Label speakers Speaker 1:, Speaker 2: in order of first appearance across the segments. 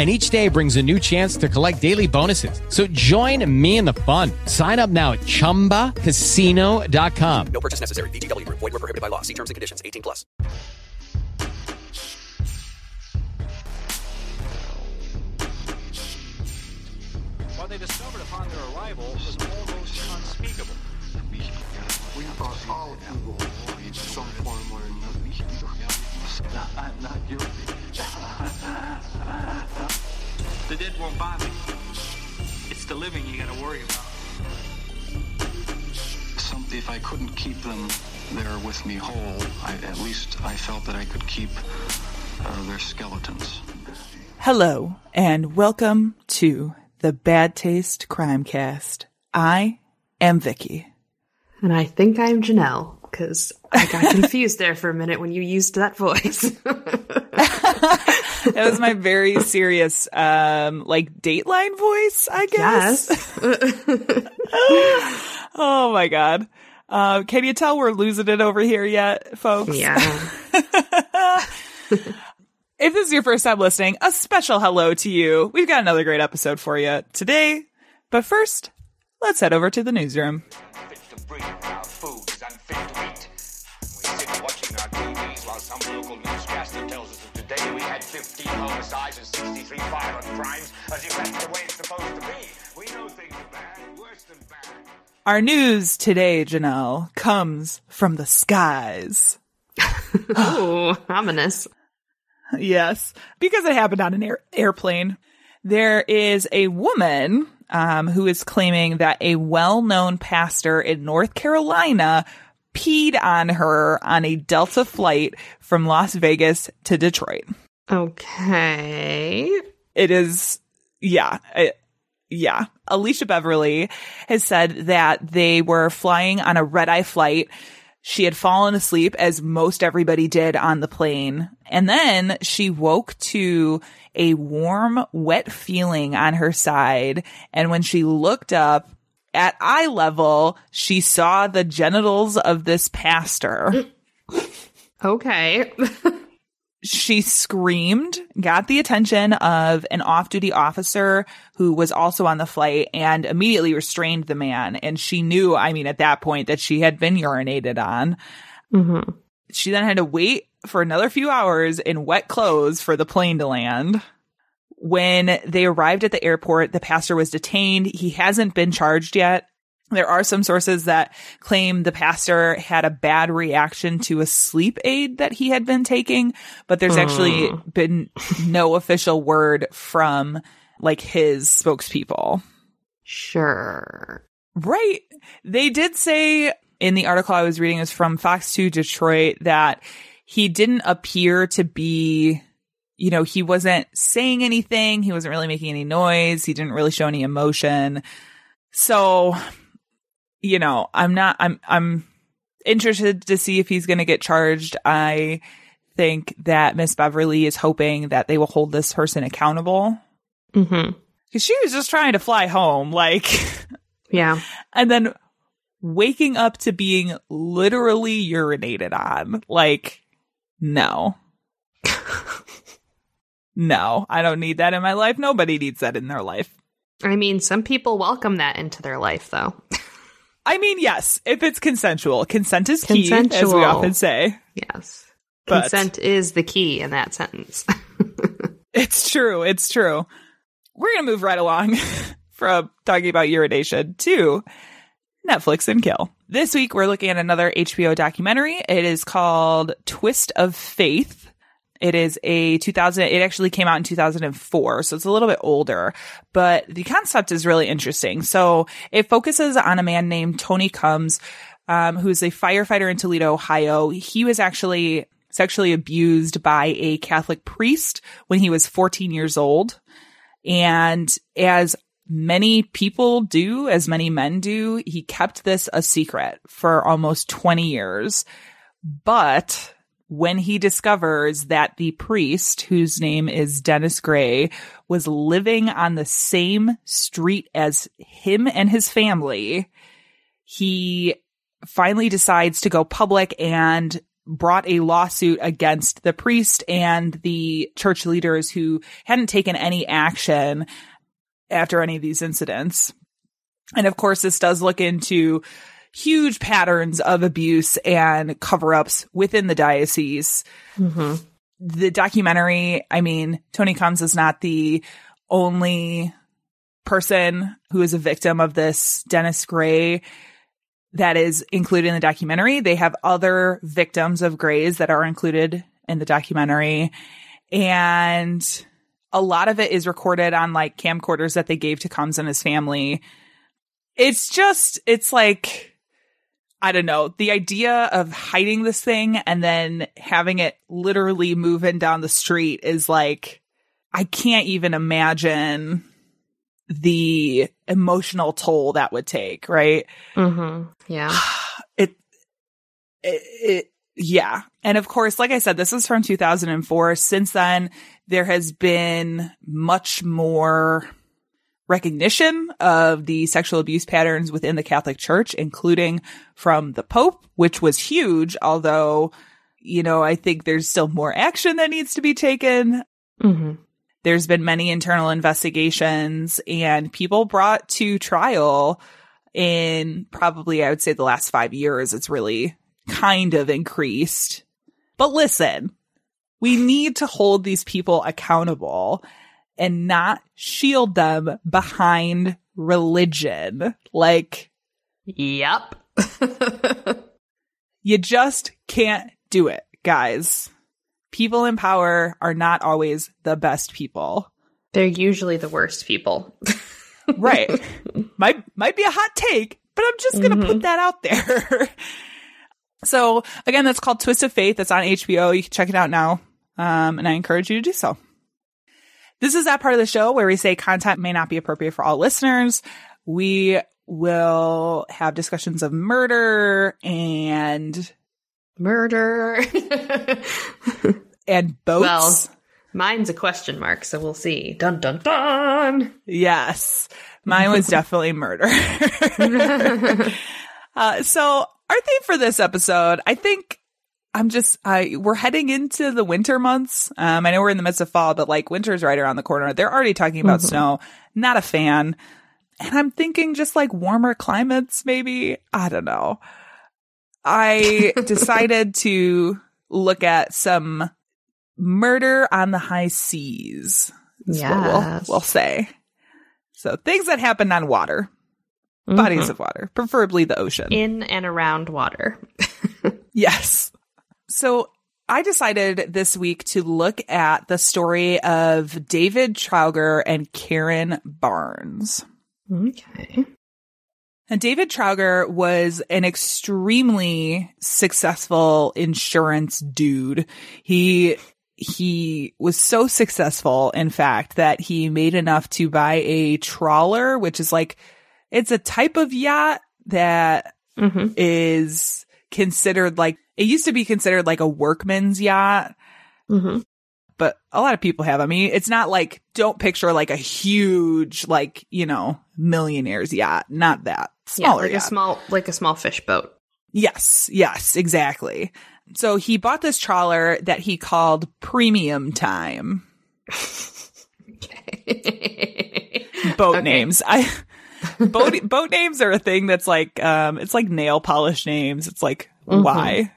Speaker 1: and each day brings a new chance to collect daily bonuses. So join me in the fun. Sign up now at ChumbaCasino.com.
Speaker 2: No purchase necessary. VGW. Void were prohibited by law. See terms and conditions. 18 plus.
Speaker 3: What they discovered upon their arrival was almost unspeakable.
Speaker 4: We are all evil in some form or another. I'm not guilty.
Speaker 3: The dead won't bother you. It's the living you gotta worry about.
Speaker 4: Some, if I couldn't keep them there with me whole, I, at least I felt that I could keep uh, their skeletons.
Speaker 5: Hello, and welcome to the Bad Taste Crime Cast. I am Vicky.
Speaker 6: And I think I'm Janelle, because I got confused there for a minute when you used that voice.
Speaker 5: that was my very serious, um, like Dateline voice, I guess.
Speaker 6: Yes.
Speaker 5: oh my god. Uh, can you tell we're losing it over here yet, folks?
Speaker 6: yeah.
Speaker 5: If this is your first time listening, a special hello to you. We've got another great episode for you today. But first, let's head over to the newsroom.
Speaker 7: 15 homicides and 63 violent crimes, as if that's the way it's supposed to be. We know things are bad, worse than bad.
Speaker 5: Our news today, Janelle, comes from the skies.
Speaker 6: Ooh, ominous.
Speaker 5: Yes, because it happened on an air- airplane. There is a woman um, who is claiming that a well-known pastor in North Carolina peed on her on a Delta flight from Las Vegas to Detroit.
Speaker 6: Okay.
Speaker 5: It is, yeah, it, yeah. Alicia Beverly has said that they were flying on a red eye flight. She had fallen asleep as most everybody did on the plane. And then she woke to a warm, wet feeling on her side. And when she looked up at eye level, she saw the genitals of this pastor.
Speaker 6: Okay.
Speaker 5: she screamed, got the attention of an off duty officer who was also on the flight and immediately restrained the man. And she knew, I mean, at that point that she had been urinated on.
Speaker 6: hmm
Speaker 5: She then had to wait for another few hours in wet clothes for the plane to land. When they arrived at the airport, the pastor was detained. He hasn't been charged yet. There are some sources that claim the pastor had a bad reaction to a sleep aid that he had been taking, but there's actually hmm. been no official word from like his spokespeople.
Speaker 6: Sure.
Speaker 5: Right. They did say in the article I was reading is from Fox 2 Detroit that he didn't appear to be, you know, he wasn't saying anything. He wasn't really making any noise. He didn't really show any emotion. So, you know, I'm not, I'm, I'm interested to see if he's going to get charged. I think that Miss Beverly is hoping that they will hold this person accountable
Speaker 6: hmm
Speaker 5: because she was just trying to fly home. Like,
Speaker 6: Yeah.
Speaker 5: and then waking up to being literally urinated on. Like, no. no, I don't need that in my life. Nobody needs that in their life.
Speaker 6: I mean, some people welcome that into their life, though.
Speaker 5: I mean, yes, if it's consensual. Consent is key, as we often say.
Speaker 6: Yes.
Speaker 5: But-
Speaker 6: Consent is the key in that sentence.
Speaker 5: It's true. It's true. We're going to move right along from talking about urination to Netflix and kill. This week we're looking at another HBO documentary. It is called Twist of Faith. It is a 2000, it actually came out in 2004, so it's a little bit older, but the concept is really interesting. So it focuses on a man named Tony Comes, um, who's a firefighter in Toledo, Ohio. He was actually sexually abused by a Catholic priest when he was 14 years old. And as many people do, as many men do, he kept this a secret for almost 20 years. But when he discovers that the priest, whose name is Dennis Gray, was living on the same street as him and his family, he finally decides to go public and brought a lawsuit against the priest and the church leaders who hadn't taken any action after any of these incidents. And of course, this does look into huge patterns of abuse and cover ups within the diocese.
Speaker 6: Mm-hmm.
Speaker 5: The documentary, I mean, Tony Comes is not the only person who is a victim of this Dennis Gray that is included in the documentary. They have other victims of Grays that are included in the documentary. And a lot of it is recorded on like camcorders that they gave to Comes and his family. It's just, it's like, I don't know, the idea of hiding this thing and then having it literally moving down the street is like, I can't even imagine the emotional toll that would take, right?
Speaker 6: Mm-hmm. Yeah.
Speaker 5: It, it, it, yeah. And of course, like I said, this is from 2004. Since then, there has been much more recognition of the sexual abuse patterns within the Catholic Church, including from the Pope, which was huge, although, you know, I think there's still more action that needs to be taken.
Speaker 6: Mm-hmm.
Speaker 5: There's been many internal investigations and people brought to trial in probably, I would say, the last five years. It's really kind of increased. But listen, we need to hold these people accountable and not shield them behind religion. Like,
Speaker 6: Yep.
Speaker 5: you just can't do it, guys. People in power are not always the best people.
Speaker 6: They're usually the worst people.
Speaker 5: right. might might be a hot take, but I'm just going to put that out there. so, again, that's called Twist of Faith. It's on HBO. You can check it out now. Um, and I encourage you to do so. This is that part of the show where we say content may not be appropriate for all listeners. We will have discussions of murder and
Speaker 6: Murder.
Speaker 5: and boats.
Speaker 6: well, mine's a question mark, so we'll see. Dun dun dun.
Speaker 5: Yes. Mine was definitely murder. uh, so our theme for this episode, I think I'm just, I, we're heading into the winter months. Um, I know we're in the midst of fall, but like winter's right around the corner. They're already talking about snow. Not a fan. And I'm thinking just like warmer climates, maybe. I don't know. I decided to look at some murder on the high seas. what we'll, we'll say. So things that happen on water, bodies of water, preferably the ocean.
Speaker 6: In and around water.
Speaker 5: Yes. So I decided this week to look at the story of David Trauger and Karen Barnes.
Speaker 6: Okay.
Speaker 5: And David Trauger was an extremely successful insurance dude. He he was so successful, in fact, that he made enough to buy a trawler, which is like it's a type of yacht that is
Speaker 6: Mm-hmm.
Speaker 5: Considered like it used to be considered like a workman's yacht,
Speaker 6: Mm-hmm.
Speaker 5: but a lot of people have. I mean, it's not like don't picture like a huge like you know millionaire's yacht, not that
Speaker 6: Yeah,
Speaker 5: smaller
Speaker 6: like a small, like a small fish boat.
Speaker 5: Yes, yes, exactly. So he bought this trawler that he called Premium Time. Boat
Speaker 6: Okay.
Speaker 5: names. I boat boat names are a thing that's like um it's like nail polish names. It's like
Speaker 6: Mhm.
Speaker 5: why?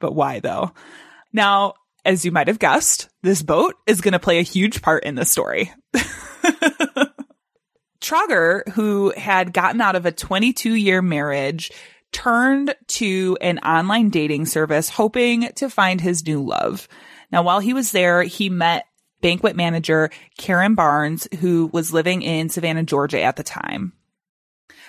Speaker 5: But why though? Now, as you might have guessed, this boat is going to play a huge part in the story. Trauger, who had gotten out of a 22 year marriage turned to an online dating service hoping to find his new love. Now, while he was there, he met banquet manager Karen Barnes, who was living in Savannah, Georgia at the time.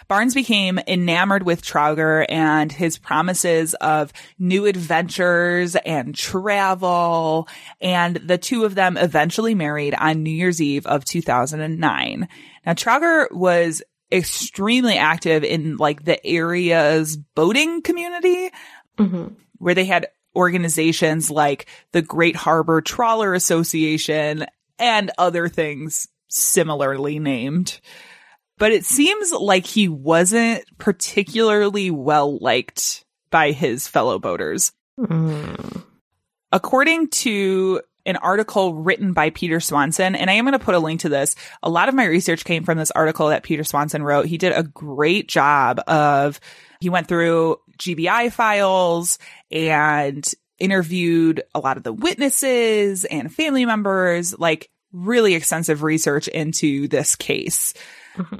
Speaker 5: Barnes became enamored with Trauger and his promises of new adventures and travel. And the two of them eventually married on New Year's Eve of 2009. Now, Trauger was extremely active in like the area's boating community mm-hmm. where they had organizations like the Great Harbor Trawler Association and other things similarly named but it seems like he wasn't particularly well liked by his fellow boaters. Hmm. According to an article written by Peter Swanson, and I am going to put a link to this. A lot of my research came from this article that Peter Swanson wrote. He did a great job of, he went through GBI files and interviewed a lot of the witnesses and family members, like really extensive research into this case. Mm-hmm.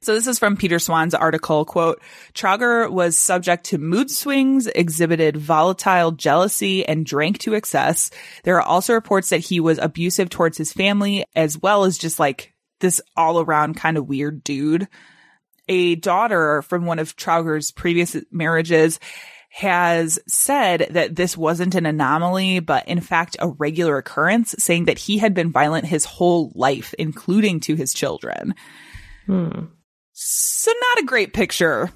Speaker 5: So this is from Peter Swan's article, quote, Trauger was subject to mood swings, exhibited volatile jealousy, and drank to excess. There are also reports that he was abusive towards his family, as well as just like this all around kind of weird dude. A daughter from one of Trauger's previous marriages has said that this wasn't an anomaly, but in fact a regular occurrence, saying that he had been violent his whole life, including to his children. Hmm. So not a great picture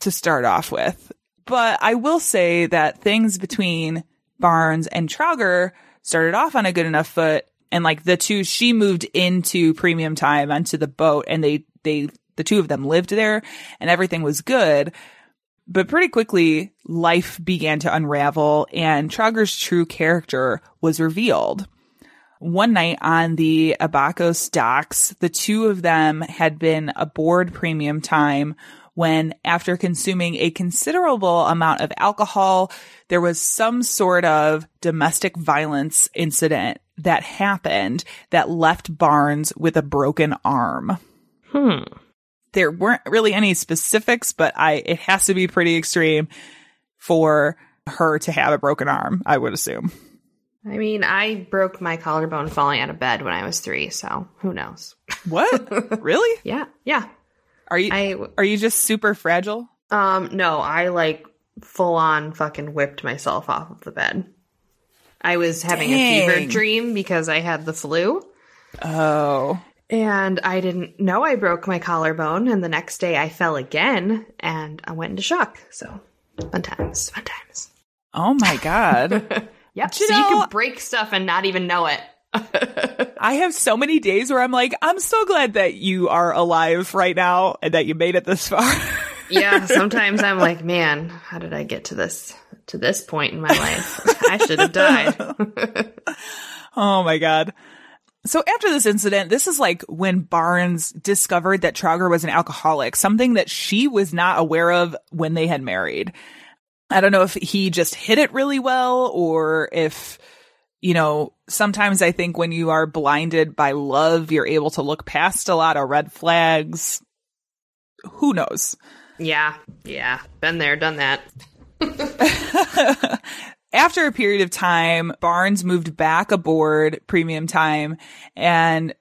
Speaker 5: to start off with. But I will say that things between Barnes and Trauger started off on a good enough foot. And like the two, she moved into premium time onto the boat and they, they, the two of them lived there and everything was good. But pretty quickly, life began to unravel and Trauger's true character was revealed. One night on the Abacos docks, the two of them had been aboard premium time when after consuming a considerable amount of alcohol, there was some sort of domestic violence incident that happened that left Barnes with a broken arm.
Speaker 6: Hmm.
Speaker 5: There weren't really any specifics, but I, it has to be pretty extreme for her to have a broken arm, I would assume.
Speaker 6: I mean, I broke my collarbone falling out of bed when I was three, so who knows?
Speaker 5: What? really?
Speaker 6: Yeah, yeah.
Speaker 5: Are you
Speaker 6: I
Speaker 5: are you just super fragile?
Speaker 6: um no, I like full on fucking whipped myself off of the bed. I was having a fever dream because I had the flu.
Speaker 5: Oh.
Speaker 6: And I didn't know I broke my collarbone, and the next day I fell again, and I went into shock. So, fun times, fun times.
Speaker 5: Oh my god.
Speaker 6: Yep.
Speaker 5: You
Speaker 6: so you can break stuff and not even know it.
Speaker 5: I have so many days where I'm like, I'm so glad that you are alive right now and that you made it this far.
Speaker 6: yeah, sometimes I'm like, man, how did I get to this to this point in my life? I should have died.
Speaker 5: oh my god. So after this incident, this is like when Barnes discovered that Trauger was an alcoholic, something that she was not aware of when they had married. I don't know if he just hit it really well or if, you know, sometimes I think when you are blinded by love, you're able to look past a lot of red flags. Who knows?
Speaker 6: yeah, yeah, been there, done that.
Speaker 5: After a period of time, Barnes moved back aboard premium time and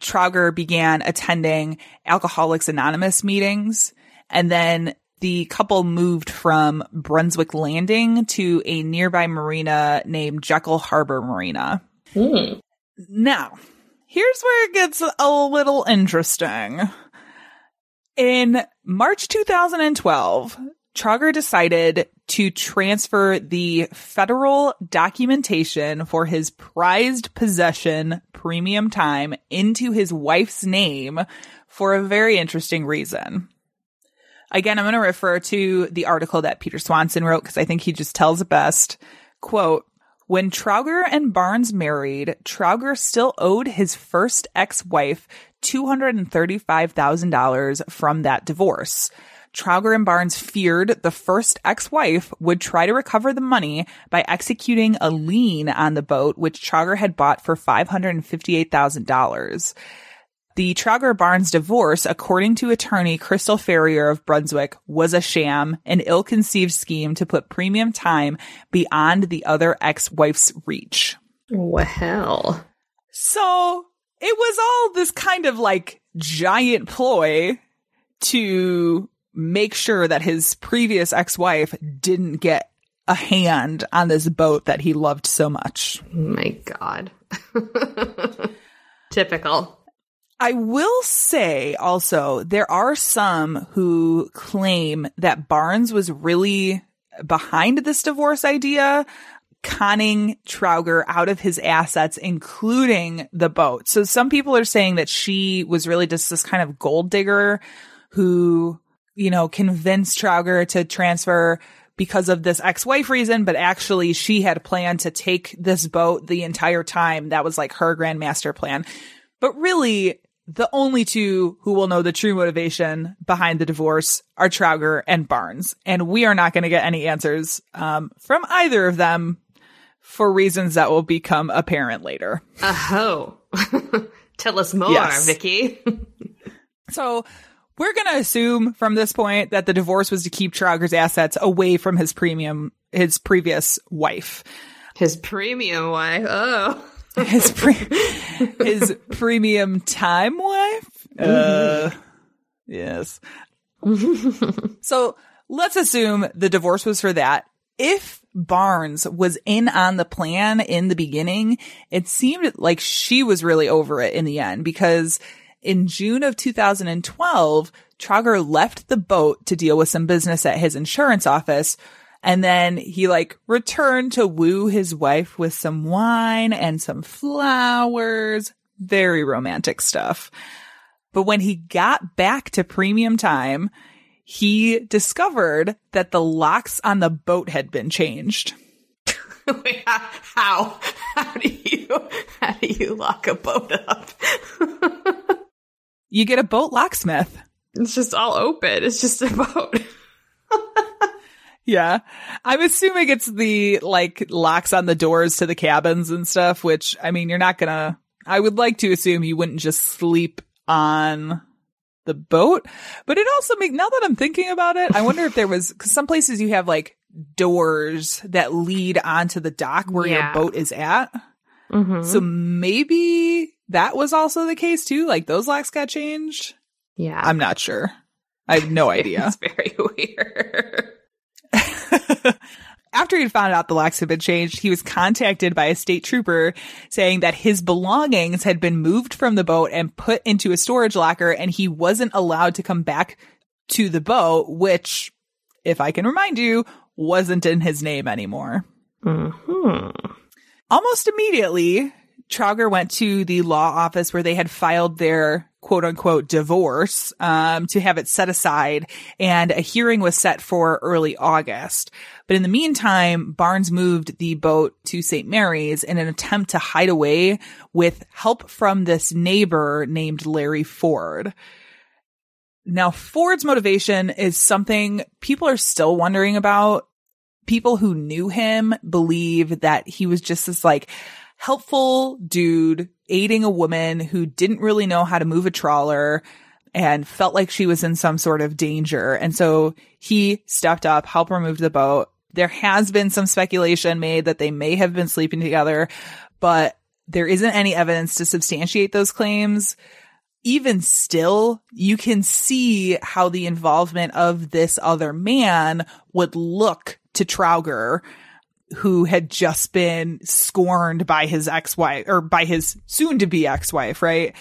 Speaker 5: Trauger began attending Alcoholics Anonymous meetings. And then the couple moved from Brunswick Landing to a nearby marina named Jekyll Harbor Marina. Hmm. Now, here's where it gets a little interesting. In March 2012, Trauger decided to transfer the federal documentation for his prized possession premium time into his wife's name for a very interesting reason. Again, I'm going to refer to the article that Peter Swanson wrote because I think he just tells it best. Quote, when Trauger and Barnes married, Trauger still owed his first ex-wife $235,000 from that divorce. Trauger and Barnes feared the first ex-wife would try to recover the money by executing a lien on the boat, which Trauger had bought for $558,000. The Trauger Barnes divorce, according to attorney Crystal Ferrier of Brunswick, was a sham, an ill conceived scheme to put premium time beyond the other ex wife's reach.
Speaker 6: Well.
Speaker 5: So it was all this kind of like giant ploy to make sure that his previous ex wife didn't get a hand on this boat that he loved so much.
Speaker 6: My God. Typical.
Speaker 5: I will say also, there are some who claim that Barnes was really behind this divorce idea, conning Trauger out of his assets, including the boat. So some people are saying that she was really just this kind of gold digger who, you know, convinced Trauger to transfer because of this ex-wife reason, but actually she had planned to take this boat the entire time. That was like her grand master plan. But really, the only two who will know the true motivation behind the divorce are Trauger and Barnes. And we are not going to get any answers um, from either of them for reasons that will become apparent later.
Speaker 6: Oh. Tell us more,
Speaker 5: Yes.
Speaker 6: Vicky.
Speaker 5: So we're going to assume from this point that the divorce was to keep Trauger's assets away from his premium, his previous wife.
Speaker 6: His premium wife. Oh.
Speaker 5: His pre- his premium time wife. Uh, yes. so let's assume the divorce was for that. If Barnes was in on the plan in the beginning, it seemed like she was really over it in the end because in June of 2012, Trauger left the boat to deal with some business at his insurance office. And then he like returned to woo his wife with some wine and some flowers. Very romantic stuff. But when he got back to premium time, he discovered that the locks on the boat had been changed.
Speaker 6: How? How do you, how do you lock a boat up?
Speaker 5: You get a boat locksmith.
Speaker 6: It's just all open. It's just a boat.
Speaker 5: Yeah. I'm assuming it's the like locks on the doors to the cabins and stuff, which I mean, you're not gonna, I would like to assume you wouldn't just sleep on the boat, but it also make, now that I'm thinking about it, I wonder if there was, cause some places you have like doors that lead onto the dock where
Speaker 6: Yeah.
Speaker 5: your boat is at.
Speaker 6: Mm-hmm.
Speaker 5: So maybe that was also the case too. Like those locks got changed.
Speaker 6: yeah.
Speaker 5: I'm not sure. I have no idea.
Speaker 6: It's very weird.
Speaker 5: After he'd found out the locks had been changed, he was contacted by a state trooper saying that his belongings had been moved from the boat and put into a storage locker and he wasn't allowed to come back to the boat, which, if I can remind you, wasn't in his name anymore.
Speaker 6: hmm
Speaker 5: Almost immediately, Trauger went to the law office where they had filed their quote unquote divorce um, to have it set aside, and a hearing was set for early August. But in the meantime, Barnes moved the boat to St. Mary's in an attempt to hide away with help from this neighbor named Larry Ford. Now, Ford's motivation is something people are still wondering about people who knew him believe that he was just this like helpful dude aiding a woman who didn't really know how to move a trawler and felt like she was in some sort of danger. And so he stepped up, helped remove the boat. There has been some speculation made that they may have been sleeping together, but there isn't any evidence to substantiate those claims even still, you can see how the involvement of this other man would look to Trauger, who had just been scorned by his ex-wife or by his soon to be ex-wife, right?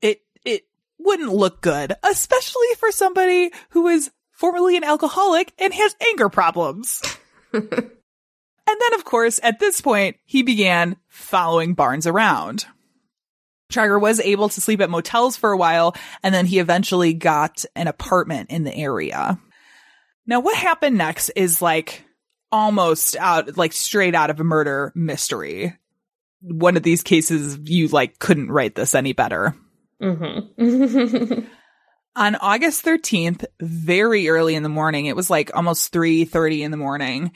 Speaker 5: It, it wouldn't look good, especially for somebody who is formerly an alcoholic and has anger problems. and then, of course, at this point, he began following Barnes around. Trauger was able to sleep at motels for a while, and then he eventually got an apartment in the area. Now, what happened next is like almost out, like straight out of a murder mystery. One of these cases, you like couldn't write this any better.
Speaker 6: Mm-hmm.
Speaker 5: On August 13th, very early in the morning, it was like almost 3:30 in the morning.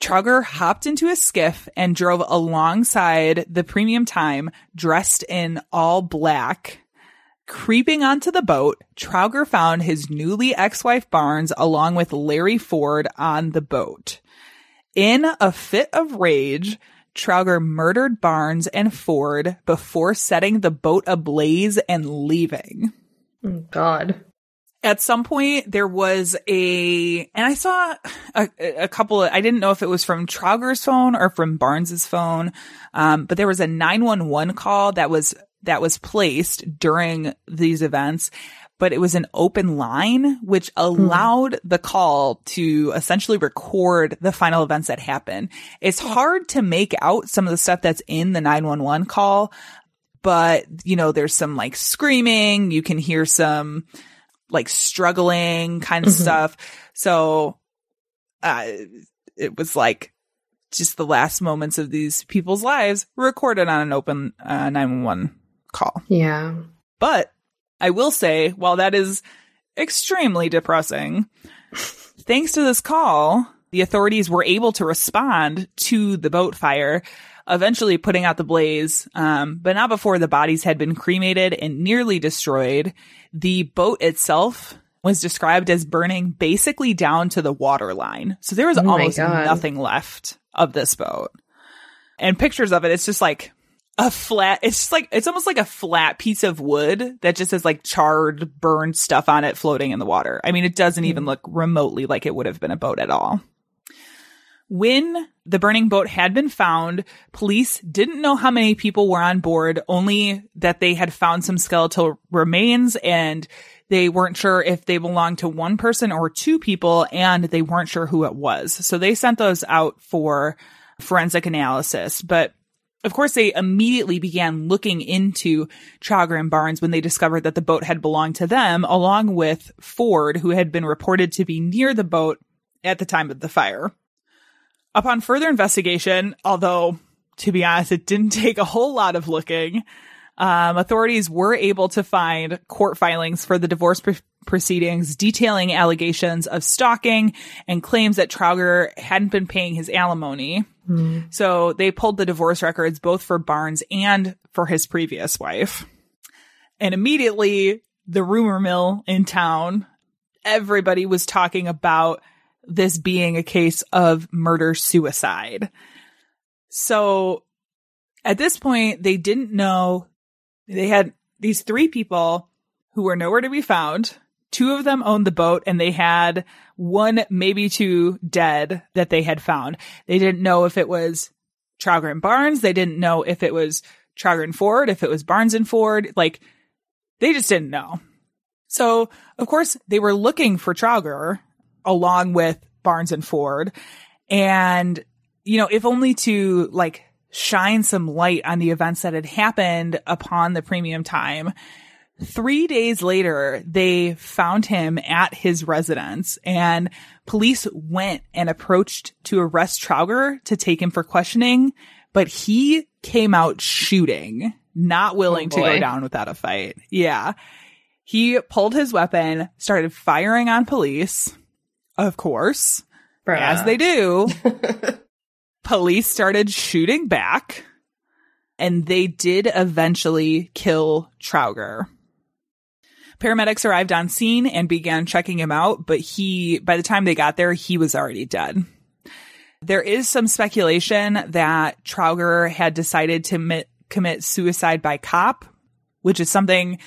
Speaker 5: Trauger hopped into a skiff and drove alongside the premium time dressed in all black Creeping onto the boat, Trauger found his newly ex-wife Barnes along with Larry Ford on the boat. In a fit of rage, Trauger murdered Barnes and Ford before setting the boat ablaze and leaving.
Speaker 6: Oh, God.
Speaker 5: At some point, there was a, and I saw a, a couple of, I didn't know if it was from Trauger's phone or from Barnes's phone, um, but there was a 911 call that was, that was placed during these events but it was an open line, which allowed the call to essentially record the final events that happen. It's hard to make out some of the stuff that's in the 911 call, but you know, there's some like screaming. You can hear some like struggling kind of
Speaker 6: Mhm.
Speaker 5: stuff. So, uh, it was like just the last moments of these people's lives recorded on an open uh, 911 call.
Speaker 6: Yeah.
Speaker 5: But I will say, while that is extremely depressing, thanks to this call, the authorities were able to respond to the boat fire, eventually putting out the blaze, um, but not before the bodies had been cremated and nearly destroyed. The boat itself was described as burning basically down to the water line. So there was
Speaker 6: Oh
Speaker 5: almost nothing left of this boat. And pictures of it, it's just like a flat it's just like it's almost like a flat piece of wood that just has like charred burned stuff on it floating in the water. I mean it doesn't even hmm. look remotely like it would have been a boat at all. When the burning boat had been found police didn't know how many people were on board only that they had found some skeletal remains and they weren't sure if they belonged to one person or two people and they weren't sure who it was. So they sent those out for forensic analysis but of course, they immediately began looking into Trauger and Barnes when they discovered that the boat had belonged to them, along with Ford, who had been reported to be near the boat at the time of the fire. Upon further investigation, although to be honest, it didn't take a whole lot of looking, um, authorities were able to find court filings for the divorce pr- proceedings detailing allegations of stalking and claims that Trauger hadn't been paying his alimony. Mm. So they pulled the divorce records both for Barnes and for his previous wife. And immediately the rumor mill in town, everybody was talking about this being a case of murder suicide. So at this point, they didn't know they had these three people who were nowhere to be found. Two of them owned the boat and they had one, maybe two dead that they had found. They didn't know if it was Trauger and Barnes. They didn't know if it was Trauger and Ford, if it was Barnes and Ford. Like, they just didn't know. So, of course, they were looking for Trauger along with Barnes and Ford. And, you know, if only to like shine some light on the events that had happened upon the premium time. Three days later, they found him at his residence and police went and approached to arrest Trauger to take him for questioning, but he came out shooting, not oh, willing
Speaker 6: Oh,
Speaker 5: to go down without a fight. Yeah. He pulled his weapon, started firing on police, of course,
Speaker 6: Bruh.
Speaker 5: as they do. police started shooting back and they did eventually kill Trauger. Paramedics arrived on scene and began checking him out, but he, by the time they got there, he was already dead. There is some speculation that Trauger had decided to mi- commit suicide by cop, which is something,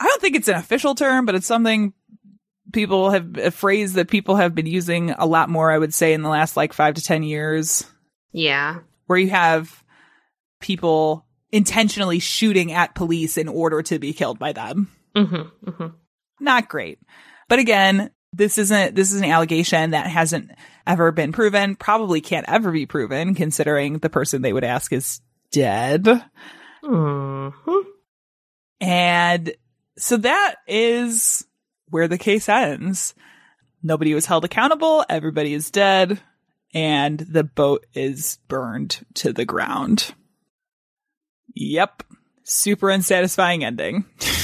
Speaker 5: I don't think it's an official term, but it's something people have, a phrase that people have been using a lot more, I would say, in the last like five to 10 years
Speaker 6: Yeah.
Speaker 5: where you have people intentionally shooting at police in order to be killed by them.
Speaker 6: Mm-hmm. Mm-hmm.
Speaker 5: Not great. But again, this isn't, this is an allegation that hasn't ever been proven, probably can't ever be proven considering the person they would ask is dead.
Speaker 6: Mm-hmm.
Speaker 5: And so that is where the case ends. Nobody was held accountable. Everybody is dead and the boat is burned to the ground. Yep. Super unsatisfying ending.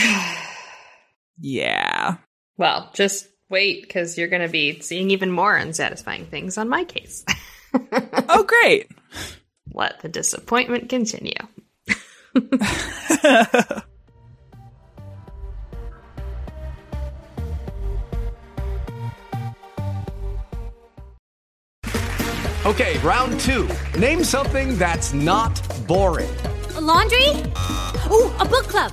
Speaker 5: yeah.
Speaker 6: Well, just wait because you're going to be seeing even more unsatisfying things on my case.
Speaker 5: oh, great.
Speaker 6: Let the disappointment continue.
Speaker 8: okay, round two. Name something that's not boring.
Speaker 9: A laundry? Ooh, a book club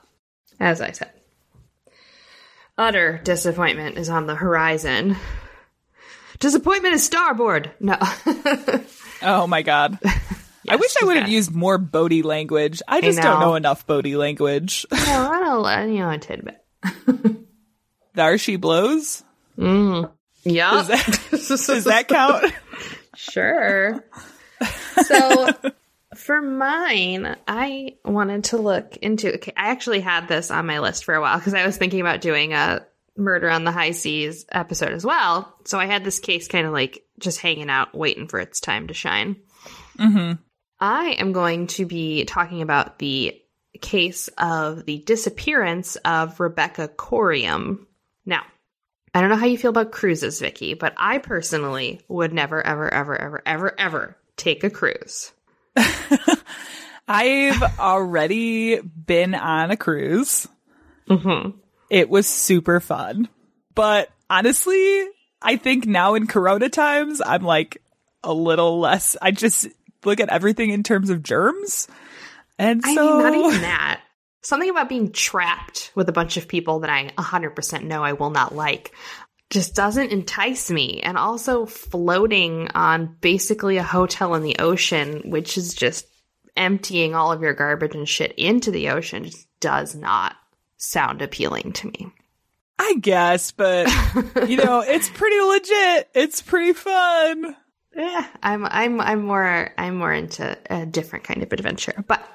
Speaker 6: as I said, utter disappointment is on the horizon. Disappointment is starboard. No.
Speaker 5: Oh my god. I wish I would have used more Bodhi language. I just don't
Speaker 6: know.
Speaker 5: know enough Bodhi language.
Speaker 6: no, I don't, you know, a tidbit.
Speaker 5: There she blows.
Speaker 6: Mm. Yeah.
Speaker 5: Does that, does that count?
Speaker 6: Sure. So for mine, I wanted to look into. Okay, I actually had this on my list for a while because I was thinking about doing a murder on the high seas episode as well. So I had this case kind of like just hanging out, waiting for its time to shine.
Speaker 5: Mm-hmm.
Speaker 6: I am going to be talking about the case of the disappearance of Rebecca Coriam. Now, I don't know how you feel about cruises, Vicky, but I personally would never, ever, ever, ever, ever, ever take a cruise.
Speaker 5: I've already been on a cruise.
Speaker 6: Mm-hmm.
Speaker 5: It was super fun. But honestly, I think now in Corona times, I'm like a little less. I just look at everything in terms of germs. And
Speaker 6: I
Speaker 5: so.
Speaker 6: mean, not even that. Something about being trapped with a bunch of people that I 100% know I will not like just doesn't entice me. And also floating on basically a hotel in the ocean, which is just emptying all of your garbage and shit into the ocean, just does not sound appealing to me.
Speaker 5: I guess, but you know, it's pretty legit. It's pretty fun.
Speaker 6: Yeah, I'm I'm I'm more I'm more into a different kind of adventure. But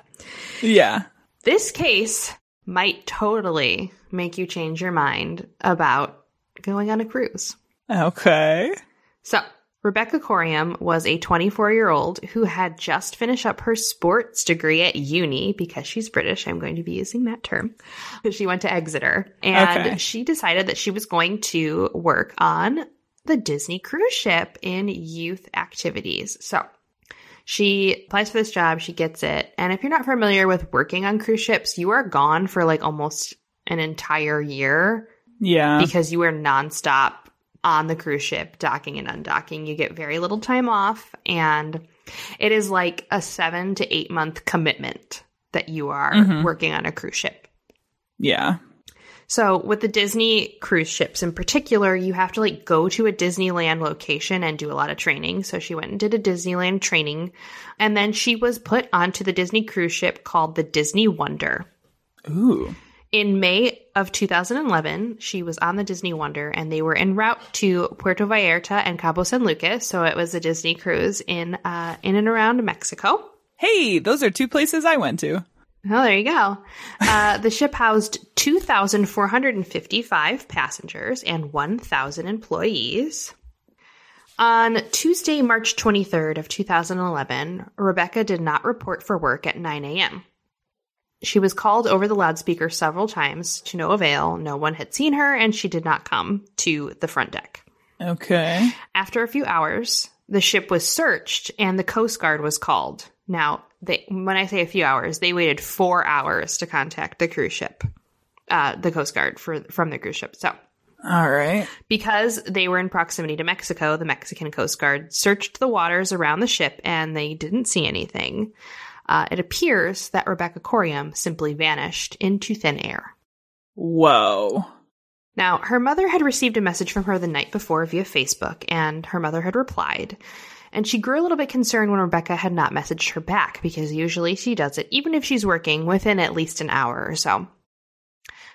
Speaker 5: Yeah.
Speaker 6: this case might totally make you change your mind about going on a cruise.
Speaker 5: Okay.
Speaker 6: So, Rebecca Coriam was a 24 year old who had just finished up her sports degree at uni because she's British. I'm going to be using that term. She went to Exeter and
Speaker 5: Okay.
Speaker 6: she decided that she was going to work on the Disney cruise ship in youth activities. So, she applies for this job, she gets it. And if you're not familiar with working on cruise ships, you are gone for like almost an entire year
Speaker 5: Yeah.
Speaker 6: because you are nonstop on the cruise ship, docking and undocking. You get very little time off, and it is like a seven to eight month commitment that you are
Speaker 5: Mhm.
Speaker 6: working on a cruise ship.
Speaker 5: yeah.
Speaker 6: So, with the Disney cruise ships in particular, you have to like go to a Disneyland location and do a lot of training. So, she went and did a Disneyland training, and then she was put onto the Disney cruise ship called the Disney Wonder.
Speaker 5: Ooh.
Speaker 6: In May of 2011, she was on the Disney Wonder and they were en route to Puerto Vallarta and Cabo San Lucas. So it was a Disney cruise in uh, in and around Mexico.
Speaker 5: Hey, those are two places I went to.
Speaker 6: Oh, there you go. Uh, the ship housed 2,455 passengers and 1,000 employees. On Tuesday, March 23rd of 2011, Rebecca did not report for work at 9 a.m. She was called over the loudspeaker several times to no avail. No one had seen her, and she did not come to the front deck.
Speaker 5: Okay.
Speaker 6: After a few hours, the ship was searched and the Coast Guard was called. Now, they, when I say a few hours, they waited four hours to contact the cruise ship, uh, the Coast Guard for from the cruise ship. So,
Speaker 5: All right.
Speaker 6: because they were in proximity to Mexico, the Mexican Coast Guard searched the waters around the ship and they didn't see anything. Uh, it appears that Rebecca Coriam simply vanished into thin air.
Speaker 5: Whoa.
Speaker 6: Now, her mother had received a message from her the night before via Facebook, and her mother had replied. And she grew a little bit concerned when Rebecca had not messaged her back, because usually she does it, even if she's working, within at least an hour or so.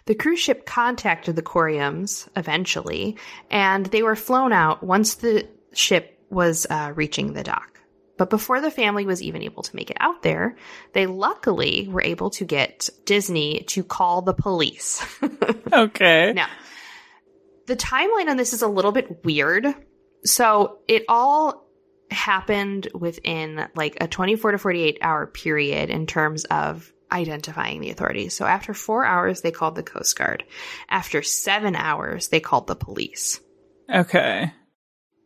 Speaker 6: The cruise ship contacted the Coriams eventually, and they were flown out once the ship was uh, reaching the dock. But before the family was even able to make it out there, they luckily were able to get Disney to call the police.
Speaker 5: Okay.
Speaker 6: Now, the timeline on this is a little bit weird. So it all happened within like a 24 to 48 hour period in terms of identifying the authorities. So after four hours, they called the Coast Guard. After seven hours, they called the police.
Speaker 5: Okay.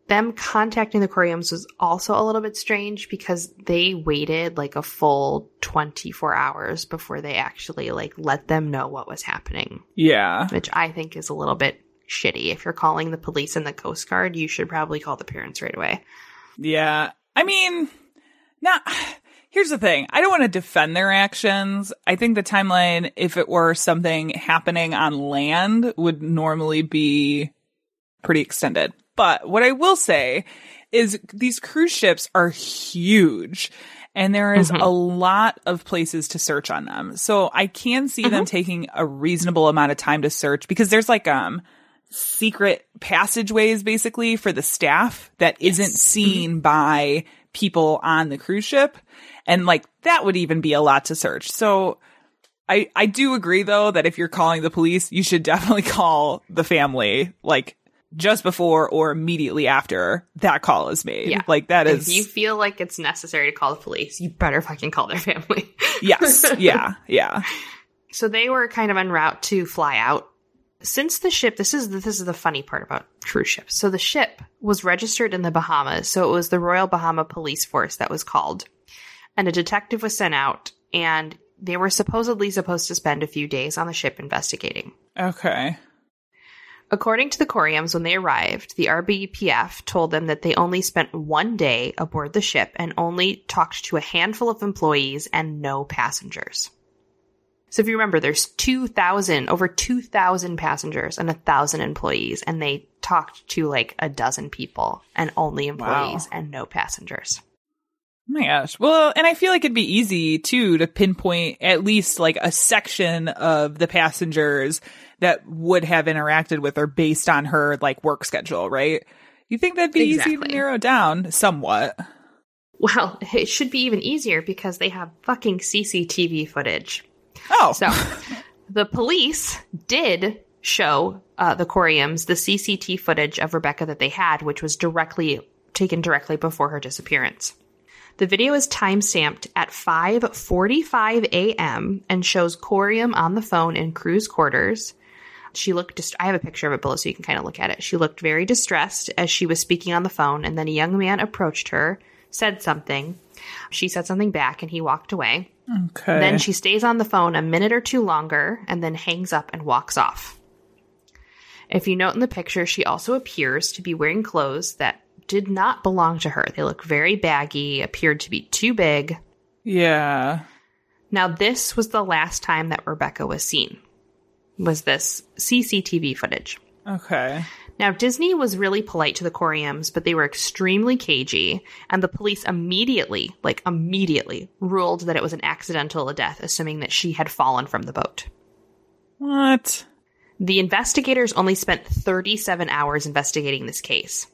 Speaker 6: Them contacting the Coriams was also a little bit strange because they waited like a full 24 hours before they actually like let them know what was happening,
Speaker 5: Yeah.
Speaker 6: which I think is a little bit shitty. If you're calling the police and the Coast Guard, you should probably call the parents right away.
Speaker 5: Yeah. I mean, now, here's the thing. I don't want to defend their actions. I think the timeline, if it were something happening on land, would normally be pretty extended. But what I will say is these cruise ships are huge and there is
Speaker 6: Mhm.
Speaker 5: a lot of places to search on them. So I can see them taking a reasonable amount of time to search because there's like, um, secret passageways basically for the staff that not seen by people on the cruise ship. And like that would even be a lot to search. So I, I do agree though that if you're calling the police, you should definitely call the family like just before or immediately after that call is made.
Speaker 6: Yeah.
Speaker 5: Like that is.
Speaker 6: If you feel like it's necessary to call the police, you better fucking call their family.
Speaker 5: yes. Yeah. Yeah.
Speaker 6: So they were kind of en route to fly out. Since the ship, this is this is the funny part about cruise ships. So the ship was registered in the Bahamas, so it was the Royal Bahama Police Force that was called, and a detective was sent out, and they were supposedly supposed to spend a few days on the ship investigating.
Speaker 5: Okay.
Speaker 6: According to the Coriams, when they arrived, the RBPF told them that they only spent one day aboard the ship and only talked to a handful of employees and no passengers. So if you remember, there's 2,000, over 2,000 passengers and 1,000 employees, and they talked to like a dozen people and only employees and no passengers.
Speaker 5: Oh my gosh. Well, and I feel like it'd be easy too to pinpoint at least like a section of the passengers that would have interacted with her based on her like work schedule, right? You think that'd be easy to narrow down somewhat?
Speaker 6: Well, it should be even easier because they have fucking CCTV footage.
Speaker 5: Oh.
Speaker 6: So the police did show uh, the Coriams the CCT footage of Rebecca that they had, which was directly taken directly before her disappearance. The video is timestamped at 5:45 a.m. and shows Coriam on the phone in crew's quarters. She looked dist- I have a picture of it below so you can kind of look at it. She looked very distressed as she was speaking on the phone and then a young man approached her, said something. She said something back and he walked away.
Speaker 5: Okay.
Speaker 6: Then she stays on the phone a minute or two longer and then hangs up and walks off. If you note in the picture, she also appears to be wearing clothes that did not belong to her. They look very baggy, appeared to be too big.
Speaker 5: Yeah.
Speaker 6: Now, this was the last time that Rebecca was seen. Was this CCTV footage?
Speaker 5: Okay.
Speaker 6: Now, Disney was really polite to the Coriams, but they were extremely cagey, and the police immediately, like immediately, ruled that it was an accidental death, assuming that she had fallen from the boat.
Speaker 5: What?
Speaker 6: The investigators only spent 37 hours investigating this case.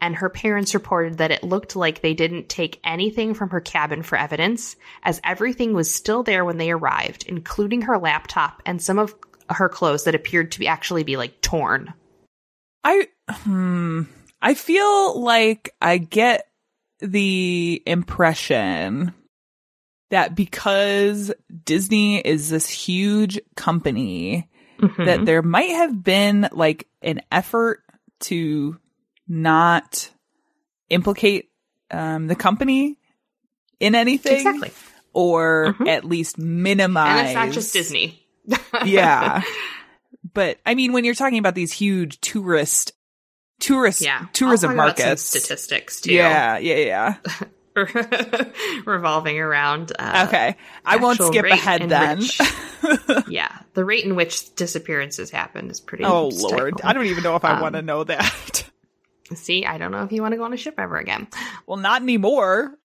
Speaker 6: And her parents reported that it looked like they didn't take anything from her cabin for evidence, as everything was still there when they arrived, including her laptop and some of her clothes that appeared to be actually be like torn.
Speaker 5: I hmm I feel like I get the impression that because Disney is this huge company that there might have been like an effort to not implicate um, the company in anything
Speaker 6: Exactly.
Speaker 5: or at least minimize
Speaker 6: And it's not just Disney.
Speaker 5: yeah. But I mean, when you're talking about these huge tourist, tourist,
Speaker 6: Yeah.
Speaker 5: tourism
Speaker 6: I'll talk about some
Speaker 5: markets,
Speaker 6: statistics too.
Speaker 5: Yeah, yeah, yeah.
Speaker 6: revolving around. Uh,
Speaker 5: Okay. I won't skip ahead then.
Speaker 6: which- yeah, the rate in which disappearances happen is pretty.
Speaker 5: oh lord. I don't even know if I
Speaker 6: Um,
Speaker 5: want to know that.
Speaker 6: See, I don't know if you want to go on a ship ever again.
Speaker 5: well, not anymore.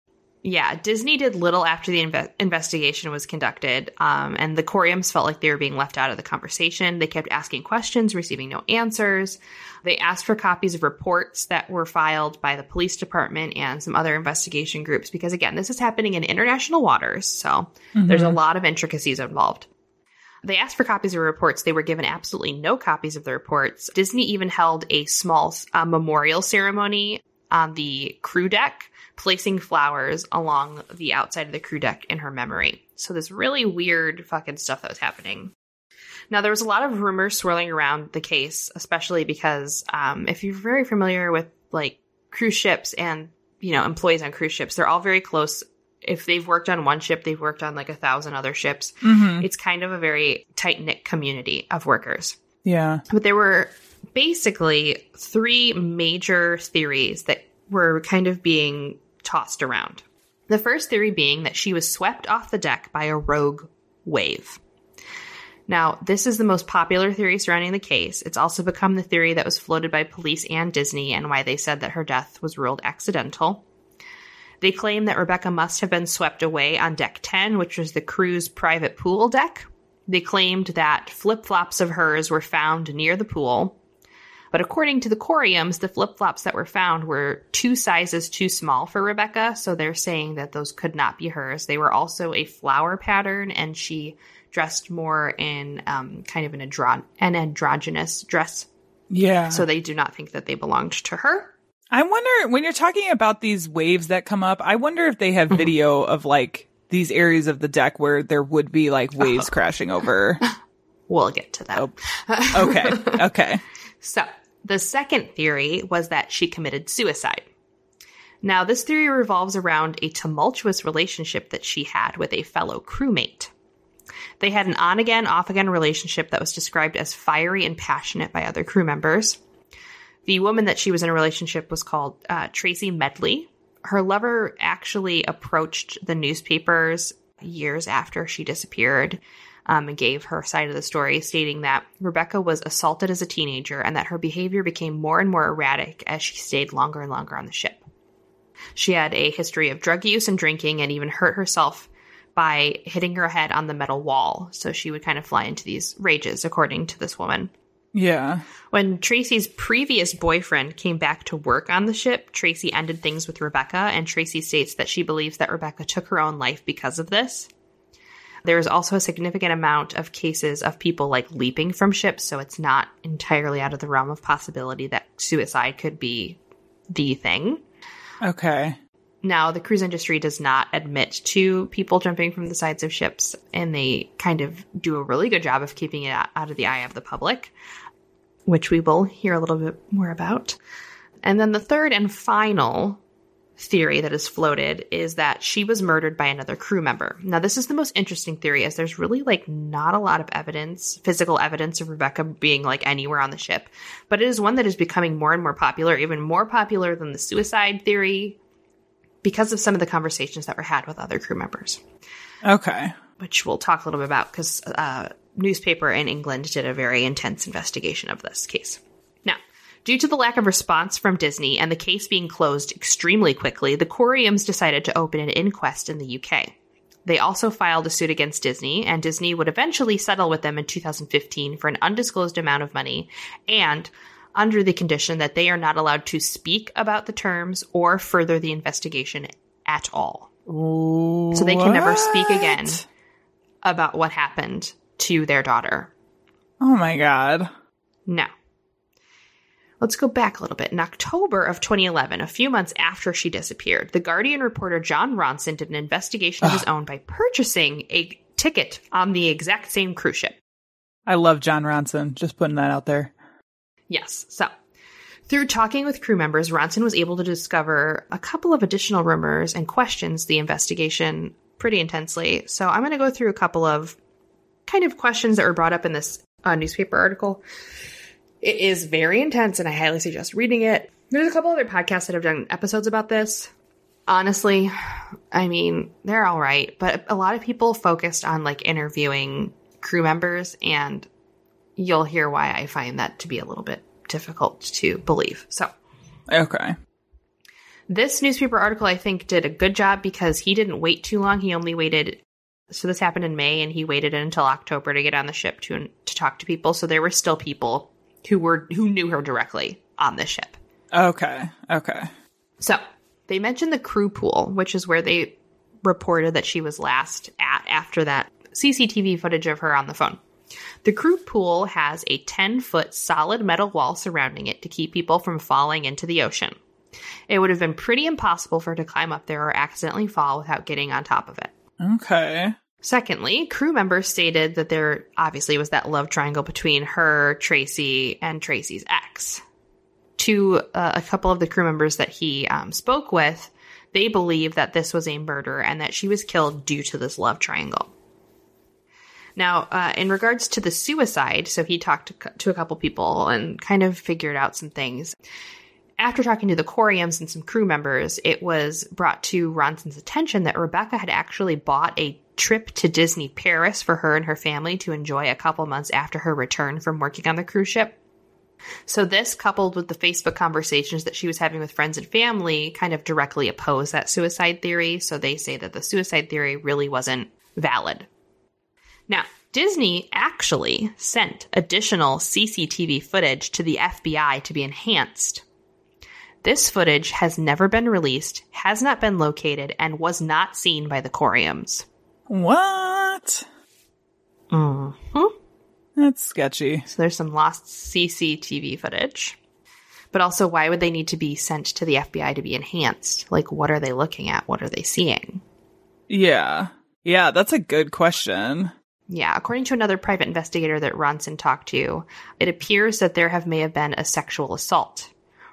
Speaker 6: Yeah, Disney did little after the inve- investigation was conducted, um, and the Coriams felt like they were being left out of the conversation. They kept asking questions, receiving no answers. They asked for copies of reports that were filed by the police department and some other investigation groups because, again, this is happening in international waters, so there's a lot of intricacies involved. They asked for copies of reports. They were given absolutely no copies of the reports. Disney even held a small uh, memorial ceremony on the crew deck, placing flowers along the outside of the crew deck in her memory. So this really weird fucking stuff that was happening. Now there was a lot of rumors swirling around the case, especially because um, if you're very familiar with like cruise ships and you know employees on cruise ships, they're all very close. If they've worked on one ship, they've worked on like a thousand other ships.
Speaker 5: Mhm.
Speaker 6: It's kind of a very tight knit community of workers.
Speaker 5: Yeah.
Speaker 6: But there were basically three major theories that were kind of being tossed around. The first theory being that she was swept off the deck by a rogue wave. Now, this is the most popular theory surrounding the case. It's also become the theory that was floated by police and Disney and why they said that her death was ruled accidental. They claim that Rebecca must have been swept away on deck 10, which was the crew's private pool deck. They claimed that flip flops of hers were found near the pool. But according to the Coriams, the flip flops that were found were two sizes too small for Rebecca, so they're saying that those could not be hers. They were also a flower pattern, and she dressed more in um, kind of an, andro- an androgynous dress.
Speaker 5: Yeah.
Speaker 6: So they do not think that they belonged to her.
Speaker 5: I wonder when you're talking about these waves that come up, I wonder if they have
Speaker 6: Mm-hmm.
Speaker 5: video of like these areas of the deck where there would be like waves crashing over.
Speaker 6: We'll get to that.
Speaker 5: Okay. Okay.
Speaker 6: So, the second theory was that she committed suicide. Now, this theory revolves around a tumultuous relationship that she had with a fellow crewmate. They had an on again, off again relationship that was described as fiery and passionate by other crew members. The woman that she was in a relationship was called uh, Tracy Medley. Her lover actually approached the newspapers years after she disappeared um, and gave her side of the story, stating that Rebecca was assaulted as a teenager and that her behavior became more and more erratic as she stayed longer and longer on the ship. She had a history of drug use and drinking and even hurt herself by hitting her head on the metal wall. So she would kind of fly into these rages, according to this woman.
Speaker 5: Yeah.
Speaker 6: When Tracy's previous boyfriend came back to work on the ship, Tracy ended things with Rebecca, and Tracy states that she believes that Rebecca took her own life because of this. There is also a significant amount of cases of people like leaping from ships, so it's not entirely out of the realm of possibility that suicide could be the thing.
Speaker 5: Okay.
Speaker 6: Now, the cruise industry does not admit to people jumping from the sides of ships, and they kind of do a really good job of keeping it out of the eye of the public, which we will hear a little bit more about. And then the third and final theory that is floated is that she was murdered by another crew member. Now, this is the most interesting theory, as there's really like not a lot of evidence, physical evidence of Rebecca being like anywhere on the ship, but it is one that is becoming more and more popular, even more popular than the suicide theory, because of some of the conversations that were had with other crew members,
Speaker 5: Okay.
Speaker 6: which we'll talk a little bit about because uh, newspaper in England did a very intense investigation of this case. Now, due to the lack of response from Disney and the case being closed extremely quickly, the Coriams decided to open an inquest in the UK. They also filed a suit against Disney, and Disney would eventually settle with them in 2015 for an undisclosed amount of money and under the condition that they are not allowed to speak about the terms or further the investigation at all. So they can never speak again about what happened to their daughter.
Speaker 5: Oh my god.
Speaker 6: No. let's go back a little bit. In October of 2011, a few months after she disappeared, the Guardian reporter Jon Ronson did an investigation of his own by purchasing a ticket on the exact same cruise ship.
Speaker 5: I love Jon Ronson. Just putting that out there.
Speaker 6: Yes. So, through talking with crew members, Ronson was able to discover a couple of additional rumors and questions the investigation pretty intensely. So, I'm going to go through a couple of kind of questions that were brought up in this uh, newspaper article. It is very intense, and I highly suggest reading it. There's a couple other podcasts that have done episodes about this. Honestly, I mean, they're all right, but a lot of people focused on like interviewing crew members, and you'll hear why I find that to be a little bit difficult to believe. So,
Speaker 5: Okay.
Speaker 6: this newspaper article, I think, did a good job because he didn't wait too long. He only waited. So this happened in May, and he waited until October to get on the ship to to talk to people. So there were still people who were who knew her directly on the ship.
Speaker 5: Okay. Okay.
Speaker 6: So they mentioned the crew pool, which is where they reported that she was last at after that CCTV footage of her on the phone. The crew pool has a 10 foot solid metal wall surrounding it to keep people from falling into the ocean. It would have been pretty impossible for her to climb up there or accidentally fall without getting on top of it.
Speaker 5: Okay.
Speaker 6: Secondly, crew members stated that there obviously was that love triangle between her, Tracy, and Tracy's ex. To uh, a couple of the crew members that he um, spoke with, they believe that this was a murder and that she was killed due to this love triangle. Now, uh, in regards to the suicide, so he talked to, to a couple people and kind of figured out some things. After talking to the Coriams and some crew members, it was brought to Ronson's attention that Rebecca had actually bought a trip to Disney Paris for her and her family to enjoy a couple months after her return from working on the cruise ship. So, this coupled with the Facebook conversations that she was having with friends and family kind of directly oppose that suicide theory. So, they say that the suicide theory really wasn't valid. Now, Disney actually sent additional CCTV footage to the FBI to be enhanced. This footage has never been released, has not been located, and was not seen by the Coriams.
Speaker 5: What?
Speaker 6: Mm-hmm.
Speaker 5: That's sketchy.
Speaker 6: So there's some lost CCTV footage. But also, why would they need to be sent to the FBI to be enhanced? Like, what are they looking at? What are they seeing?
Speaker 5: Yeah. Yeah, that's a good question.
Speaker 6: Yeah, according to another private investigator that Ronson talked to, it appears that there have may have been a sexual assault.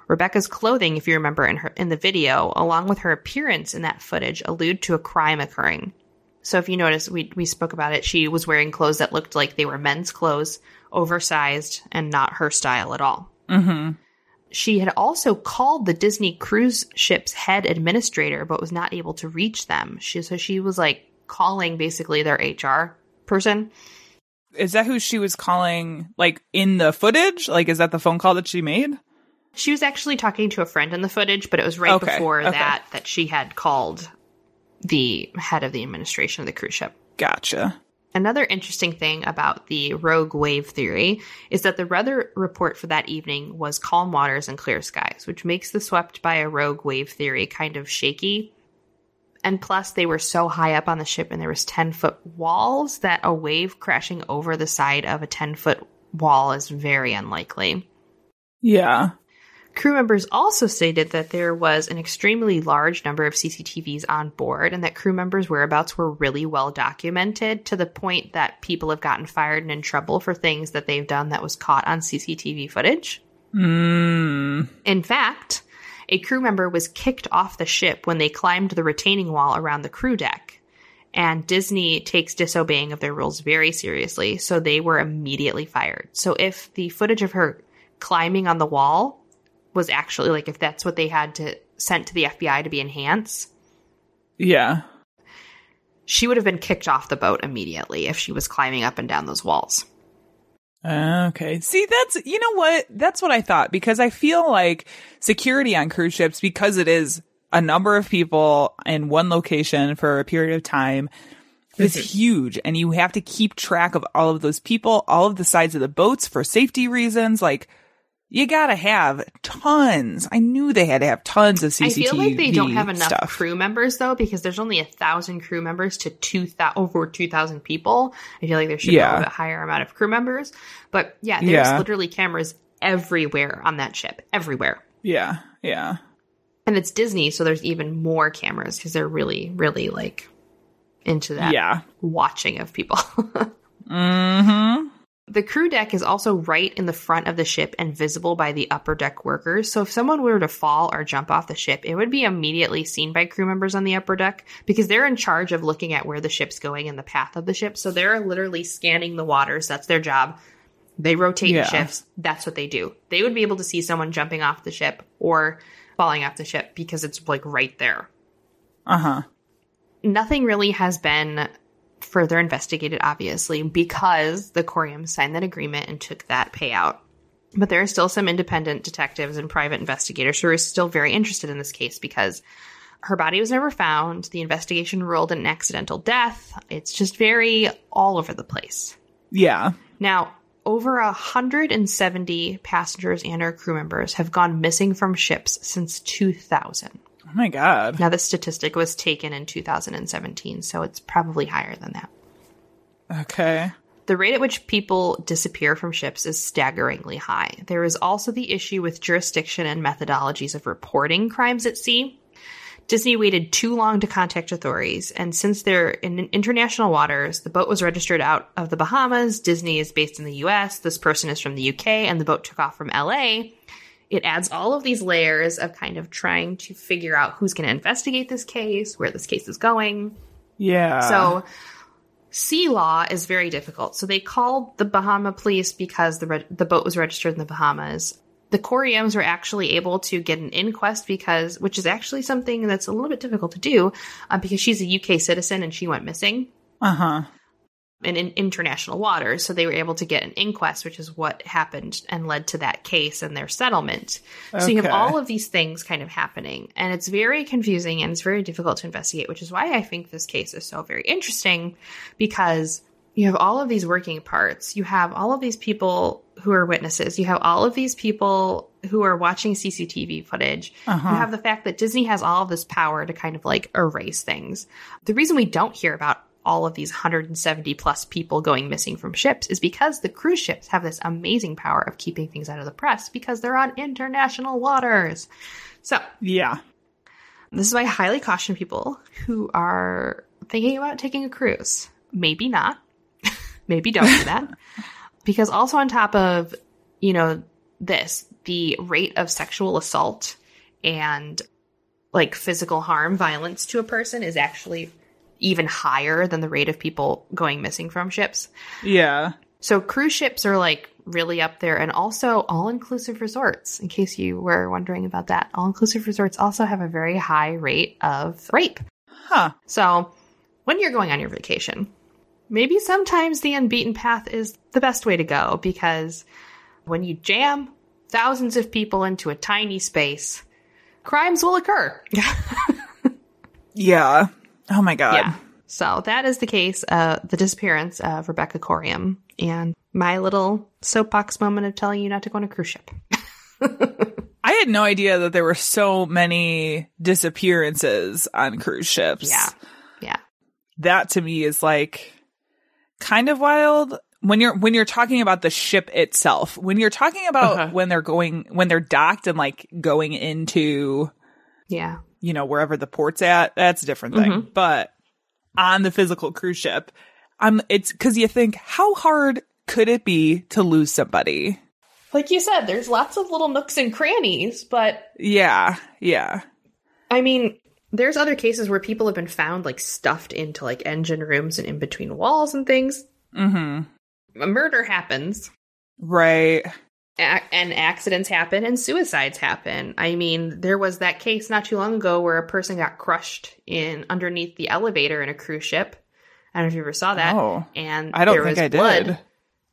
Speaker 6: Rebecca's clothing, if you remember in her in the video, along with her appearance in that footage, allude to a crime occurring. So if you notice, we we spoke about it. She was wearing clothes that looked like they were men's clothes, oversized, and not her style at all.
Speaker 5: Mm-hmm.
Speaker 6: She had also called the Disney cruise ship's head administrator, but was not able to reach them. She so she was like calling basically their HR person.
Speaker 5: Is that who she was calling, like in the footage? Like, is that the phone call that she made?
Speaker 6: She was actually talking to a friend in the footage, but it was right
Speaker 5: Okay,
Speaker 6: before
Speaker 5: okay.
Speaker 6: that that she had called the head of the administration of the cruise ship.
Speaker 5: Gotcha.
Speaker 6: Another interesting thing about the rogue wave theory is that the weather report for that evening was calm waters and clear skies, which makes the swept by a rogue wave theory kind of shaky. And plus, they were so high up on the ship and there was 10 foot walls that a wave crashing over the side of a 10 foot wall is very unlikely.
Speaker 5: Yeah.
Speaker 6: Crew members also stated that there was an extremely large number of CCTVs on board and that crew members' whereabouts were really well documented to the point that people have gotten fired and in trouble for things that they've done that was caught on CCTV footage.
Speaker 5: Mm.
Speaker 6: In fact, a crew member was kicked off the ship when they climbed the retaining wall around the crew deck. And Disney takes disobeying of their rules very seriously, so they were immediately fired. So if the footage of her climbing on the wall was actually like if that's what they had to sent to the FBI to be enhanced,
Speaker 5: Yeah.
Speaker 6: she would have been kicked off the boat immediately if she was climbing up and down those walls.
Speaker 5: Okay. See, that's, you know what? That's what I thought because I feel like security on cruise ships, because it is a number of people in one location for a period of time, is mm-hmm. huge. And you have to keep track of all of those people, all of the sides of the boats for safety reasons. Like, you gotta have tons. I knew they had to have tons of CCTV
Speaker 6: I feel like they don't have enough
Speaker 5: stuff.
Speaker 6: crew members though, because there's only a thousand crew members to two over two thousand people. I feel like there should be a
Speaker 5: Yeah.
Speaker 6: little bit higher amount of crew members. But yeah, there's
Speaker 5: Yeah.
Speaker 6: literally cameras everywhere on that ship, everywhere.
Speaker 5: Yeah. Yeah.
Speaker 6: And it's Disney, so there's even more cameras because they're really, really like into that
Speaker 5: Yeah.
Speaker 6: watching of people.
Speaker 5: Mm-hmm.
Speaker 6: The crew deck is also right in the front of the ship and visible by the upper deck workers. So if someone were to fall or jump off the ship, it would be immediately seen by crew members on the upper deck because they're in charge of looking at where the ship's going and the path of the ship. So they're literally scanning the waters. That's their job. They rotate
Speaker 5: Yeah.
Speaker 6: shifts. That's what they do. They would be able to see someone jumping off the ship or falling off the ship because it's like right there.
Speaker 5: Uh huh.
Speaker 6: Nothing really has been further investigated, obviously, because the Coriam signed that agreement and took that payout. But there are still some independent detectives and private investigators who are still very interested in this case because her body was never found. The investigation ruled an accidental death. It's just very all over the place.
Speaker 5: Yeah.
Speaker 6: Now, over 170 passengers and or crew members have gone missing from ships since 2000.
Speaker 5: Oh my God.
Speaker 6: Now, this statistic was taken in 2017, so it's probably higher than that.
Speaker 5: Okay.
Speaker 6: The rate at which people disappear from ships is staggeringly high. There is also the issue with jurisdiction and methodologies of reporting crimes at sea. Disney waited too long to contact authorities, and since they're in international waters, the boat was registered out of the Bahamas, Disney is based in the US, this person is from the UK, and the boat took off from LA. It adds all of these layers of kind of trying to figure out who's going to investigate this case, where this case is going.
Speaker 5: Yeah.
Speaker 6: So sea law is very difficult. So they called the Bahama police because the re- the boat was registered in the Bahamas. The Coriams were actually able to get an inquest because, which is actually something that's a little bit difficult to do, uh, because she's a UK citizen and she went missing
Speaker 5: Uh huh.
Speaker 6: In, in international waters. So they were able to get an inquest, which is what happened and led to that case and their settlement. So you have all of these things kind of happening, and it's very confusing and it's very difficult to investigate, which is why I think this case is so very interesting because you have all of these working parts. You have all of these people who are witnesses. You have all of these people who are watching CCTV footage.
Speaker 5: Uh-huh.
Speaker 6: You have the fact that Disney has all of this power to kind of like erase things. The reason we don't hear about all of these 170 plus people going missing from ships is because the cruise ships have this amazing power of keeping things out of the press because they're on international waters. So,
Speaker 5: Yeah.
Speaker 6: this is why I highly caution people who are thinking about taking a cruise. Maybe not. Maybe don't do that. because also on top of, you know, this, the rate of sexual assault and like physical harm, violence to a person is actually even higher than the rate of people going missing from ships.
Speaker 5: Yeah.
Speaker 6: So cruise ships are like really up there and also all-inclusive resorts in case you were wondering about that. All-inclusive resorts also have a very high rate of rape.
Speaker 5: Huh.
Speaker 6: So, when you're going on your vacation, maybe sometimes the unbeaten path is the best way to go because when you jam thousands of people into a tiny space, crimes will occur.
Speaker 5: Yeah. Oh my god.
Speaker 6: Yeah. So that is the case, uh, the disappearance of Rebecca Coriam and my little soapbox moment of telling you not to go on a cruise ship.
Speaker 5: I had no idea that there were so many disappearances on cruise ships.
Speaker 6: Yeah. Yeah.
Speaker 5: That to me is like kind of wild when you're when you're talking about the ship itself. When you're talking about
Speaker 6: Uh-huh.
Speaker 5: when they're going when they're docked and like going into
Speaker 6: Yeah.
Speaker 5: You know wherever the port's at, that's a different thing.
Speaker 6: Mhm.
Speaker 5: But on the physical cruise ship, I'm it's cuz you think how hard could it be to lose somebody?
Speaker 6: Like you said, there's lots of little nooks and crannies, but
Speaker 5: Yeah. Yeah.
Speaker 6: I mean, there's other cases where people have been found like stuffed into like engine rooms and in between walls and things.
Speaker 5: Mm-hmm.
Speaker 6: A murder happens.
Speaker 5: Right.
Speaker 6: And accidents happen and suicides happen. I mean, there was that case not too long ago where a person got crushed in underneath the elevator in a cruise ship. I don't know if you ever saw that.
Speaker 5: Oh.
Speaker 6: and
Speaker 5: I don't
Speaker 6: there
Speaker 5: think
Speaker 6: was
Speaker 5: I
Speaker 6: blood
Speaker 5: did.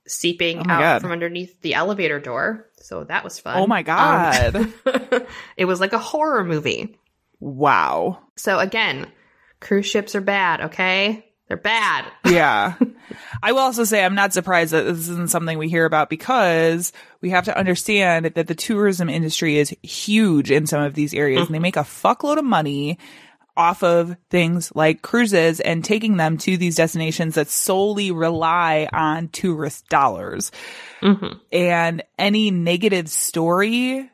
Speaker 6: seeping
Speaker 5: Oh
Speaker 6: out
Speaker 5: God.
Speaker 6: from underneath the elevator door. So that was fun.
Speaker 5: Oh my god.
Speaker 6: Um, it was like a horror movie.
Speaker 5: wow.
Speaker 6: So again, cruise ships are bad, okay? They're bad.
Speaker 5: Yeah. I will also say I'm not surprised that this isn't something we hear about because we have to understand that the tourism industry is huge in some of these areas and they make a fuckload of money off of things like cruises and taking them to these destinations that solely rely on tourist dollars. Mm-hmm. And any negative story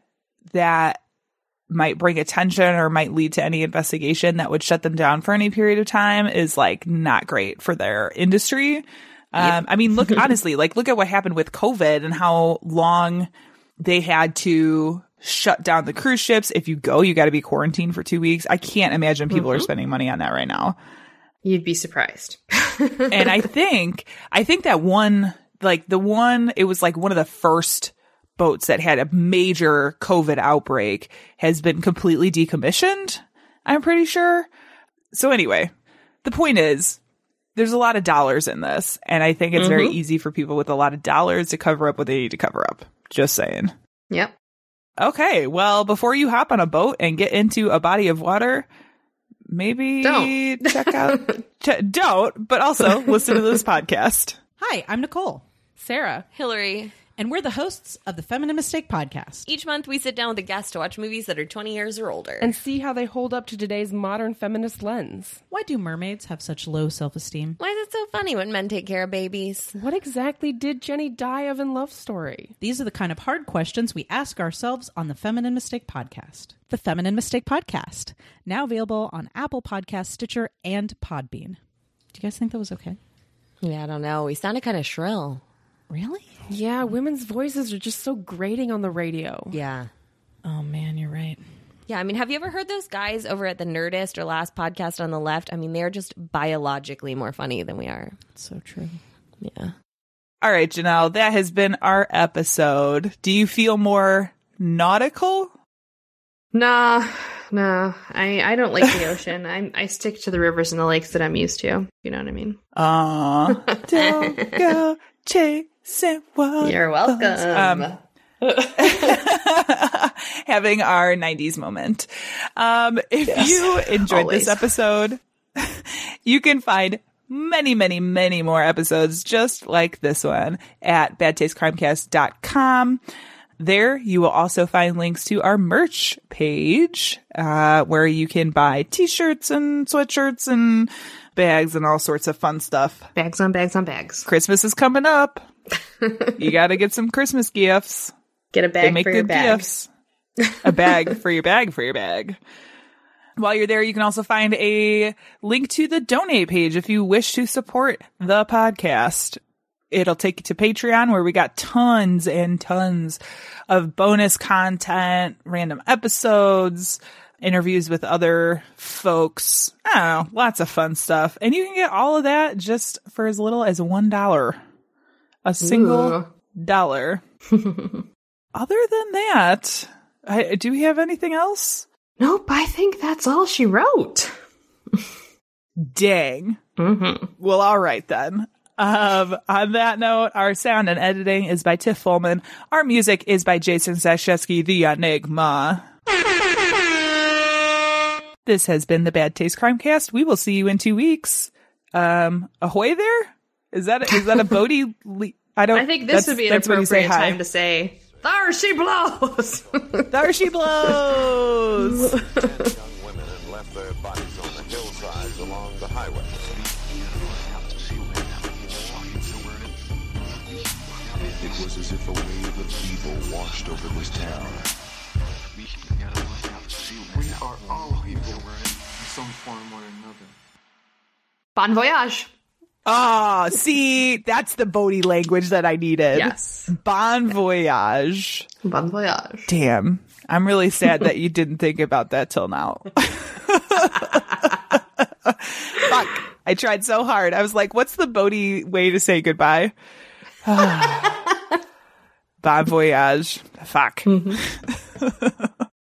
Speaker 5: that might bring attention or might lead to any investigation that would shut them down for any period of time is like not great for their industry. Um, I mean, look, honestly, like look at what happened with COVID and how long they had to shut down the cruise ships. If you go, you got to be quarantined for two weeks. I can't imagine people are
Speaker 6: Mhm.
Speaker 5: spending money on that right now.
Speaker 6: You'd be surprised.
Speaker 5: and I think, I think that one, like the one, it was like one of the first boats that had a major COVID outbreak has been completely decommissioned. I'm pretty sure. So anyway, the point is there's a lot of dollars in this. And I think it's very
Speaker 6: Mhm.
Speaker 5: easy for people with a lot of dollars to cover up what they need to cover up. Just saying.
Speaker 6: Yep.
Speaker 5: Okay. Well, before you hop on a boat and get into a body of water, maybe
Speaker 6: Don't.
Speaker 5: check out, ch- don't, but also listen to this podcast.
Speaker 10: Hi, I'm Nicole.
Speaker 11: Sarah. Hillary.
Speaker 10: And we're the hosts of the Feminine Mistake podcast.
Speaker 11: Each month, we sit down with a guest to watch movies that are 20 years or older.
Speaker 12: And see how they hold up to today's modern feminist lens.
Speaker 10: Why do mermaids have such low self esteem?
Speaker 11: Why is it so funny when men take care of babies?
Speaker 12: What exactly did Jenny die of in Love Story?
Speaker 10: These are the kind of hard questions we ask ourselves on the Feminine Mistake podcast. The Feminine Mistake podcast, now available on Apple Podcasts, Stitcher, and Podbean. Do you guys think that was okay?
Speaker 11: Yeah, I don't know. We sounded kind of shrill.
Speaker 10: Really?
Speaker 12: Yeah, women's voices are just so grating on the radio.
Speaker 11: Yeah.
Speaker 10: Oh man, you're right.
Speaker 11: Yeah, I mean, have you ever heard those guys over at the Nerdist or last podcast on the left? I mean, they're just biologically more funny than we are.
Speaker 10: So true.
Speaker 11: Yeah.
Speaker 5: All right, Janelle, that has been our episode. Do you feel more nautical?
Speaker 6: Nah, nah. I, I don't like the ocean. I I stick to the rivers and the lakes that I'm used to. You know what I mean?
Speaker 5: Aw, don't go chasing what
Speaker 6: You're welcome.
Speaker 5: Um, having our 90s moment. Um, if
Speaker 6: Yes,
Speaker 5: you enjoyed
Speaker 6: always.
Speaker 5: this episode, you can find many, many, many more episodes just like this one at badtastecrimecast.com. There, you will also find links to our merch page, uh, where you can buy t-shirts and sweatshirts and bags and all sorts of fun stuff.
Speaker 6: Bags on bags on bags.
Speaker 5: Christmas is coming up. you gotta get some Christmas gifts.
Speaker 6: Get a
Speaker 5: They
Speaker 6: bag
Speaker 5: make
Speaker 6: for your bag.
Speaker 5: gifts. A bag for your bag for your bag. While you're there, you can also find a link to the donate page if you wish to support the podcast. It'll take you to Patreon where we got tons and tons of bonus content, random episodes, interviews with other folks. I don't know, lots of fun stuff. And you can get all of that just for as little as one dollar. A single
Speaker 6: Ooh.
Speaker 5: dollar. Other than that, I, do we have anything else?
Speaker 6: Nope, I think that's all she wrote.
Speaker 5: Dang.
Speaker 6: Mm-hmm.
Speaker 5: Well, all right then. Um, on that note, our sound and editing is by Tiff Fullman. Our music is by Jason Sashevsky, the Enigma. This has been the Bad Taste Crimecast. We will see you in two weeks. Um, ahoy there? Is that is that a Bodie? Le- I don't.
Speaker 6: I think this would be an
Speaker 5: that's when you say
Speaker 6: appropriate
Speaker 5: hi.
Speaker 6: time to say, There she blows!
Speaker 5: There she blows!
Speaker 7: young women and left their bodies on the hillsides along the highway.
Speaker 13: It was as if a wave of evil washed over this town.
Speaker 4: We are all
Speaker 6: bon voyage.
Speaker 5: Ah, see, that's the Bodie language that I needed.
Speaker 6: Yes.
Speaker 5: Bon voyage.
Speaker 6: Bon voyage.
Speaker 5: Damn. I'm really sad that you didn't think about that till now. Fuck. I tried so hard. I was like, what's the Bodie way to say goodbye? bon voyage. Fuck.